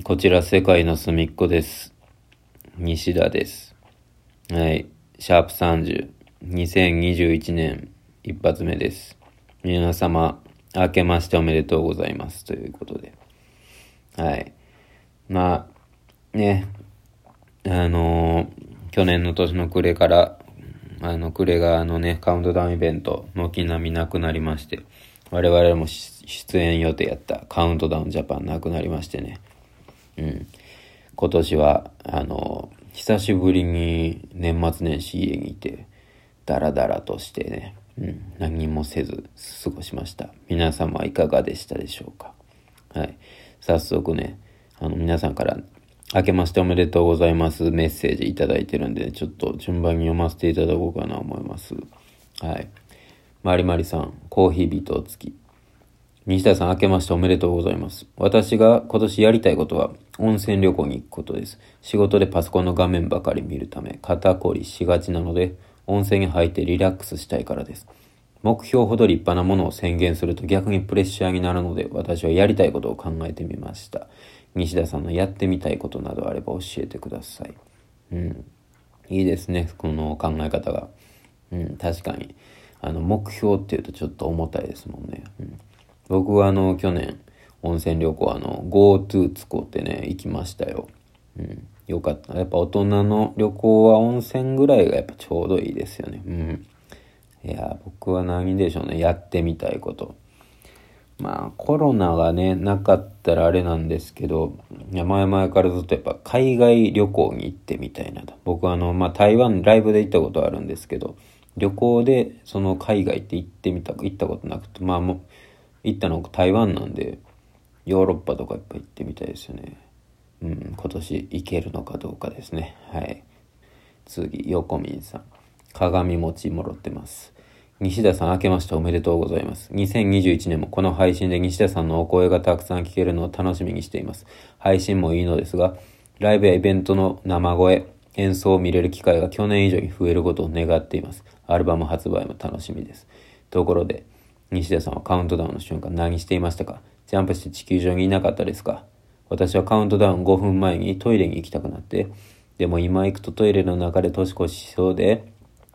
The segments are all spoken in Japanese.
こちら世界の隅っこです。西田です。はい。シャープ30。2021年一発目です。皆様、明けましておめでとうございます。ということで。はい。まあ、ね、あのー去年の年の暮れから、あの、暮れがのね、カウントダウンイベント、軒並みなくなりまして、我々も出演予定やったカウントダウンジャパンなくなりましてね。うん。今年は、あの、久しぶりに年末年始家にいて、ダラダラとしてね、うん、何もせず過ごしました。皆様いかがでしたでしょうか？はい。早速ね、あの、皆さんから、明けましておめでとうございますメッセージいただいてるんで、ちょっと順番に読ませていただこうかなと思います。はい。まりまりさん、コーヒービト付き。西田さん、明けましておめでとうございます。私が今年やりたいことは、温泉旅行に行くことです。仕事でパソコンの画面ばかり見るため、肩こりしがちなので、温泉に入ってリラックスしたいからです。目標ほど立派なものを宣言すると逆にプレッシャーになるので、私はやりたいことを考えてみました。西田さんのやってみたいことなどあれば教えてください。うん。いいですね、この考え方が。うん、確かに。あの、目標っていうとちょっと重たいですもんね。うん、僕はあの、去年、温泉旅行、あの、GoTo 使ってね、行きましたよ。うん。よかった。やっぱ大人の旅行は温泉ぐらいがやっぱちょうどいいですよね。うん。いや、僕は何でしょうね。やってみたいこと。まあ、コロナがね、なかったらあれなんですけど、いや前々からずっとやっぱ海外旅行に行ってみたいなと。僕はあの、まあ台湾ライブで行ったことあるんですけど、旅行でその海外って行ってみた、行ったことなくて、まあもう、行ったの台湾なんで、ヨーロッパとかやっぱい行ってみたいですよね。うん、今年行けるのかどうかですね。はい。次、横民さん。鏡餅もろってます。西田さん、明けましておめでとうございます。2021年もこの配信で西田さんのお声がたくさん聞けるのを楽しみにしています。配信もいいのですが、ライブやイベントの生声、演奏を見れる機会が去年以上に増えることを願っています。アルバム発売も楽しみです。ところで、西田さんはカウントダウンの瞬間何していましたか？ジャンプして地球上にいなかったですか？私はカウントダウン5分前にトイレに行きたくなって、でも今行くとトイレの中で年越ししそうで、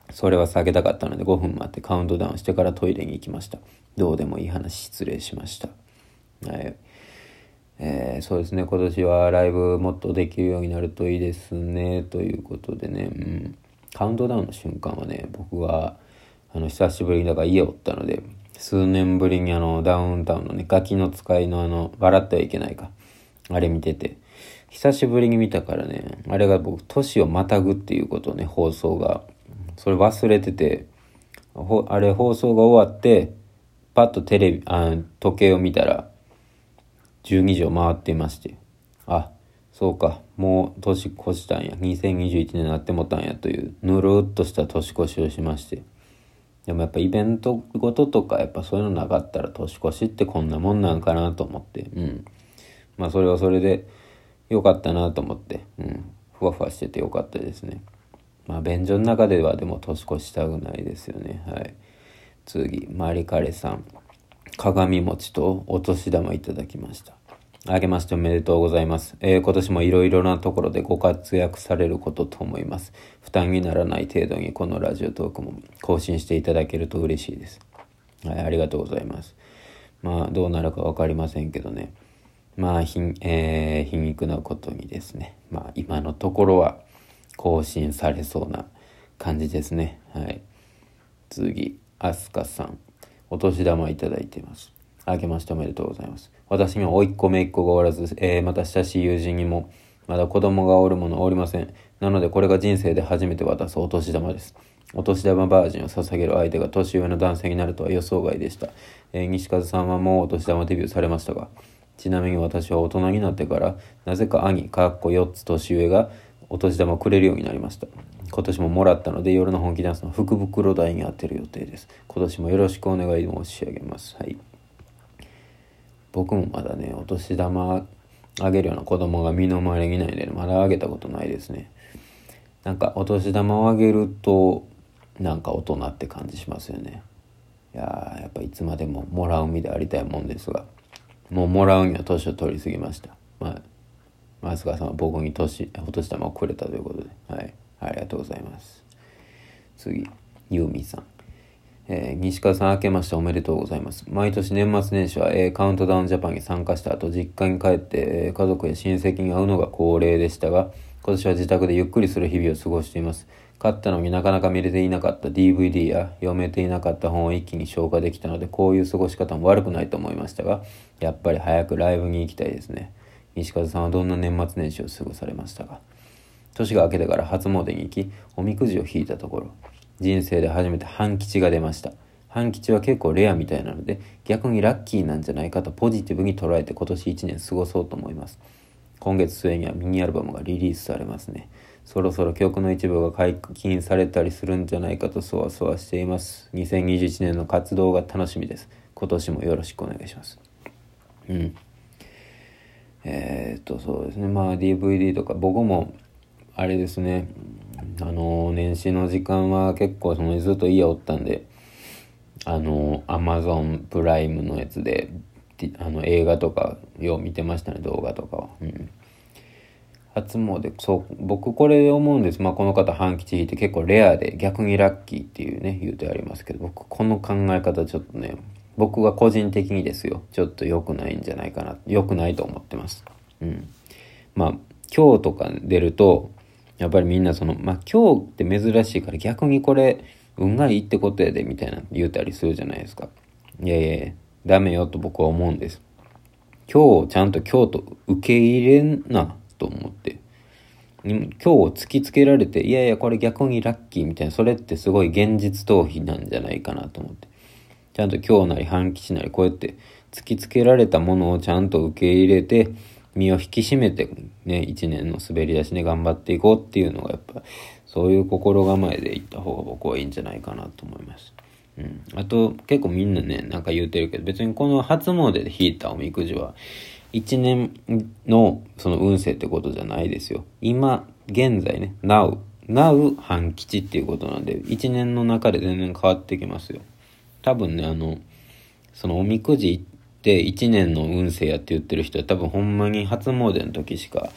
それは避けたかったので5分待ってカウントダウンしてからトイレに行きました。どうでもいい話失礼しました。はい。えーそうですね、今年はライブもっとできるようになるといいですね、ということでね、うん、カウントダウンの瞬間はね、僕は、あの、久しぶりにだから家おったので、数年ぶりにあの、ダウンタウンのね、ガキの使いのあの、笑ってはいけないか、あれ見てて、久しぶりに見たからね、あれが僕、年をまたぐっていうことね、放送が、それ忘れてて、あれ放送が終わって、パッとテレビ、あ時計を見たら、12時を回っていまして、あ、そうか、もう年越したんや、2021年になってもたんやという、ぬるっとした年越しをしまして、でもやっぱイベントごととか、やっぱそういうのなかったら年越しってこんなもんなんかなと思って、うん。まあそれはそれで良かったなと思って、うん。ふわふわしてて良かったですね。まあ便所の中ではでも年越したくないですよね。はい。次、マリカレさん。鏡餅とお年玉いただきました。あげましておめでとうございます。えー今年もいろいろなところでご活躍されることと思います。負担にならない程度にこのラジオトークも更新していただけると嬉しいです。はい、ありがとうございます。まあ、どうなるかわかりませんけどね。まあ、ひん、えー皮肉なことにですね。まあ、今のところは更新されそうな感じですね。はい。次、アスカさん。お年玉いただいています。あけましておめでとうございます。私には甥っ子姪っ子がおらず、えーまた親しい友人にも、まだ子供がおるものおりません。なので、これが人生で初めて渡すお年玉です。お年玉バージンを捧げる相手が年上の男性になるとは予想外でした。えー西風さんはもうお年玉デビューされましたが、ちなみに私は大人になってから、なぜか兄、かっこ4つ年上がお年玉くれるようになりました。今年ももらったので、夜の本気ダンスの福袋代に当てる予定です。今年もよろしくお願い申し上げます。はい。僕もまだね、お年玉あげるような子供が身の回りにいないので、まだあげたことないですね。なんか、お年玉をあげると、なんか大人って感じしますよね。いややっぱいつまでももらう身でありたいもんですが、もうもらうには年を取りすぎました。まあ、飛鳥さんは僕に年、お年玉をくれたということで、はい。ありがとうございます。次、ユーミさん。えー、西川さん明けましておめでとうございます。毎年年末年始は、えー、カウントダウンジャパンに参加した後、実家に帰って、えー、家族や親戚に会うのが恒例でしたが、今年は自宅でゆっくりする日々を過ごしています。買ったのになかなか見れていなかった DVD や読めていなかった本を一気に消化できたので、こういう過ごし方も悪くないと思いましたが、やっぱり早くライブに行きたいですね。西風さんはどんな年末年始を過ごされましたか？年が明けてから初詣に行き、おみくじを引いたところ、人生で初めて半吉が出ました。半吉は結構レアみたいなので、逆にラッキーなんじゃないかとポジティブに捉えて今年1年過ごそうと思います。今月末にはミニアルバムがリリースされますね。そろそろ曲の一部が解禁されたりするんじゃないかとそわそわしています。2021年の活動が楽しみです。今年もよろしくお願いします。うん。えー、っと、そうですね。まあ DVD とか、僕も、あれですね。あの、年始の時間は結構そのずっと家おったんで、あの、アマゾンプライムのやつで、あの映画とかよう見てましたね、動画とかは。うん初詣、そう、僕これ思うんです。まあこの方半吉引いて結構レアで逆にラッキーっていうね、言うてありますけど、僕この考え方ちょっとね、僕が個人的にですよ、ちょっと良くないんじゃないかな、良くないと思ってます。うん。まあ今日とか出ると、やっぱりみんなその、まあ今日って珍しいから逆にこれ運がいいってことやでみたいな言うたりするじゃないですか。いやいや、ダメよと僕は思うんです。今日ちゃんと今日と受け入れんなと思って。今日を突きつけられて、いやいや、これ逆にラッキーみたいな、それってすごい現実逃避なんじゃないかなと思って。ちゃんと今日なり半吉なり、こうやって突きつけられたものをちゃんと受け入れて、身を引き締めて、ね、一年の滑り出しで頑張っていこうっていうのが、やっぱ、そういう心構えでいった方が僕はいいんじゃないかなと思います。うん。あと、結構みんなね、なんか言うてるけど、別にこの初詣で引いたおみくじは、一年のその運勢ってことじゃないですよ。今、現在ね、now、now 半吉っていうことなんで、一年の中で全然変わってきますよ。多分ね、あの、そのおみくじて一年の運勢やって言ってる人は多分ほんまに初詣の時しか、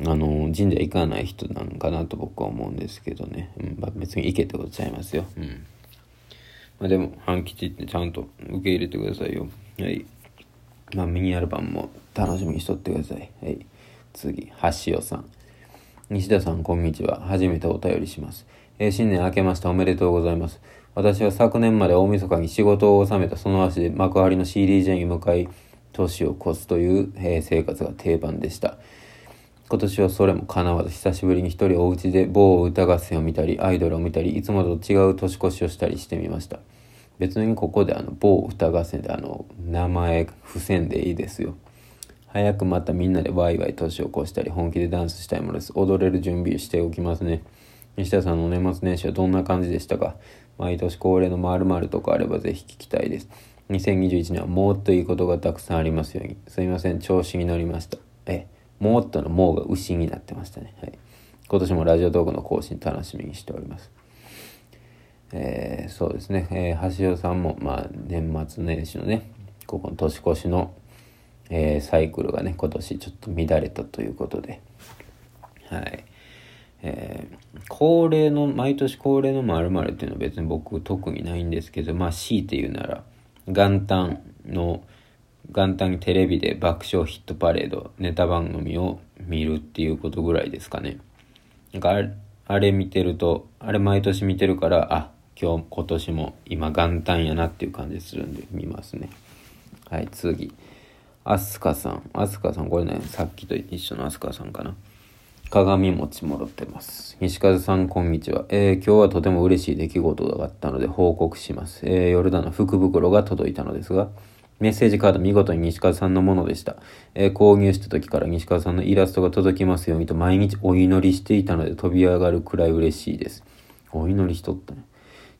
あの、神社行かない人なんかなと僕は思うんですけどね。うん、ま、別に行けってことちゃいますよ。うん。まあでも、半吉ってちゃんと受け入れてくださいよ。はい。まあ、ミニアルバムも楽しみにしとってください。はい。次、橋尾さん。西田さん、こんにちは。初めてお便りします。えー、新年明けましておめでとうございます。私は昨年まで大晦日に仕事を収めたその足で幕張の CDJ に向かい、年を越すという、え、生活が定番でした。今年はそれも叶わず久しぶりに一人お家で某歌合戦を見たり、アイドルを見たり、いつもと違う年越しをしたりしてみました。別にここであの某歌合戦であの名前伏せんでいいですよ。早くまたみんなでワイワイ年を越したり本気でダンスしたいものです。踊れる準備しておきますね。西田さんの年末年始はどんな感じでしたか？毎年恒例の〇〇とかあればぜひ聞きたいです。2021年はもっといいことがたくさんありますように。すいません、調子に乗りました。え、もっとのもうが牛になってましたね。はい。今年もラジオトークの更新楽しみにしております。えー、そうですね、えー、橋尾さんも、まあ、年末年始のね、ここの年越しの、えー、サイクルがね、今年ちょっと乱れたということで、はい。えー、恒例の、毎年恒例の〇〇っていうのは別に僕特にないんですけど、まあ強いて言うなら、元旦の、元旦にテレビで爆笑ヒットパレード、ネタ番組を見るっていうことぐらいですかね。なんかあれ、見てると、あれ毎年見てるから、あ、今日、今年も今元旦やなっていう感じするんで見ますね。はい、次。アスカさん。アスカさん、これね、さっきと一緒のアスカさんかな。鏡餅もろってます。西風さん、こんにちは。えー、今日はとても嬉しい出来事があったので報告します。えー、ヨルダの福袋が届いたのですが、メッセージカード見事に西風さんのものでした。えー、購入した時から西風さんのイラストが届きますようにと毎日お祈りしていたので飛び上がるくらい嬉しいです。お祈りしとったね。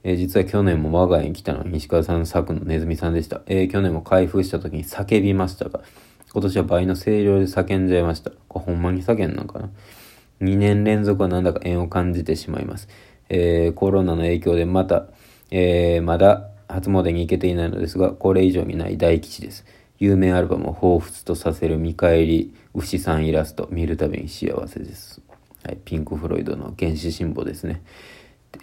えー、実は去年も我が家に来たのは西川さん作のネズミさんでした。えー、去年も開封した時に叫びましたが、今年は倍の声量で叫んじゃいました。これほんまに叫んなんかな？?2 年連続はなんだか縁を感じてしまいます。えー、コロナの影響でまた、えー、まだ初詣に行けていないのですが、これ以上にない大吉です。有名アルバムを彷彿とさせる見返り牛さんイラスト見るたびに幸せです。はい、ピンク・フロイドの原始シンボですね。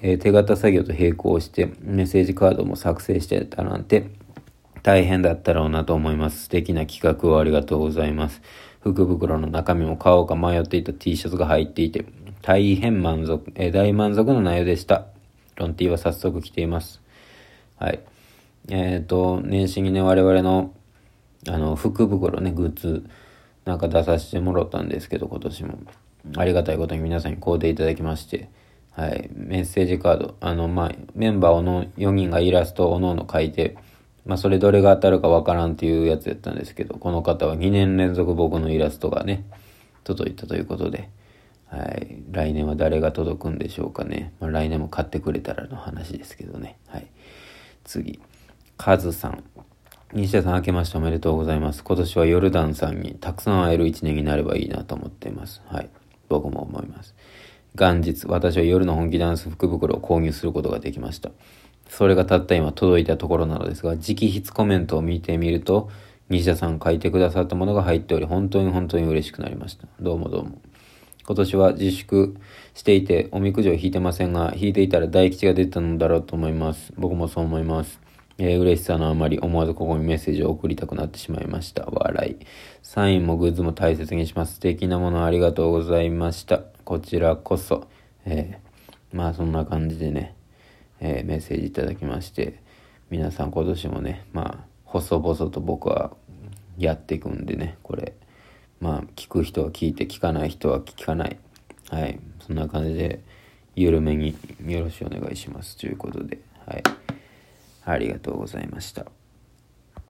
えー、手形作業と並行してメッセージカードも作成してたなんて大変だったろうなと思います。素敵な企画をありがとうございます。福袋の中身も買おうか迷っていた T シャツが入っていて、大変満足、え、大満足の内容でした。ロンティーは早速来ています。はい。えっ、ー、と、年始にね、我々の、あの、福袋ね、グッズ、なんか出させてもらったんですけど、今年も。ありがたいことに皆さんに買うていただきまして、はい、メッセージカード、あの、まあ、メンバーの4人がイラストをおのおの書いて、まあ、それどれが当たるかわからんっていうやつやったんですけど、この方は2年連続僕のイラストがね、届いたということで、はい、来年は誰が届くんでしょうかね。まあ、来年も買ってくれたらの話ですけどね。はい。次、カズさん。西田さん明けましておめでとうございます。今年はヨルダンさんにたくさん会える一年になればいいなと思っています。はい。僕も思います。元日、私は夜の本気ダンス福袋を購入することができました。それがたった今届いたところなのですが、直筆コメントを見てみると、西田さん書いてくださったものが入っており、本当に本当に嬉しくなりました。どうもどうも。今年は自粛していて、おみくじを引いてませんが、引いていたら大吉が出たのだろうと思います。僕もそう思います。えー、嬉しさのあまり思わずここにメッセージを送りたくなってしまいました。笑い。サインもグッズも大切にします。素敵なものありがとうございました。こちらこそ。えー、まあそんな感じでね、えー、メッセージいただきまして、皆さん今年もね、まあ、細々と僕はやっていくんでね、これ、まあ、聞く人は聞いて、聞かない人は聞かない。はい。そんな感じで、緩めによろしくお願いします。ということで、はい。ありがとうございました。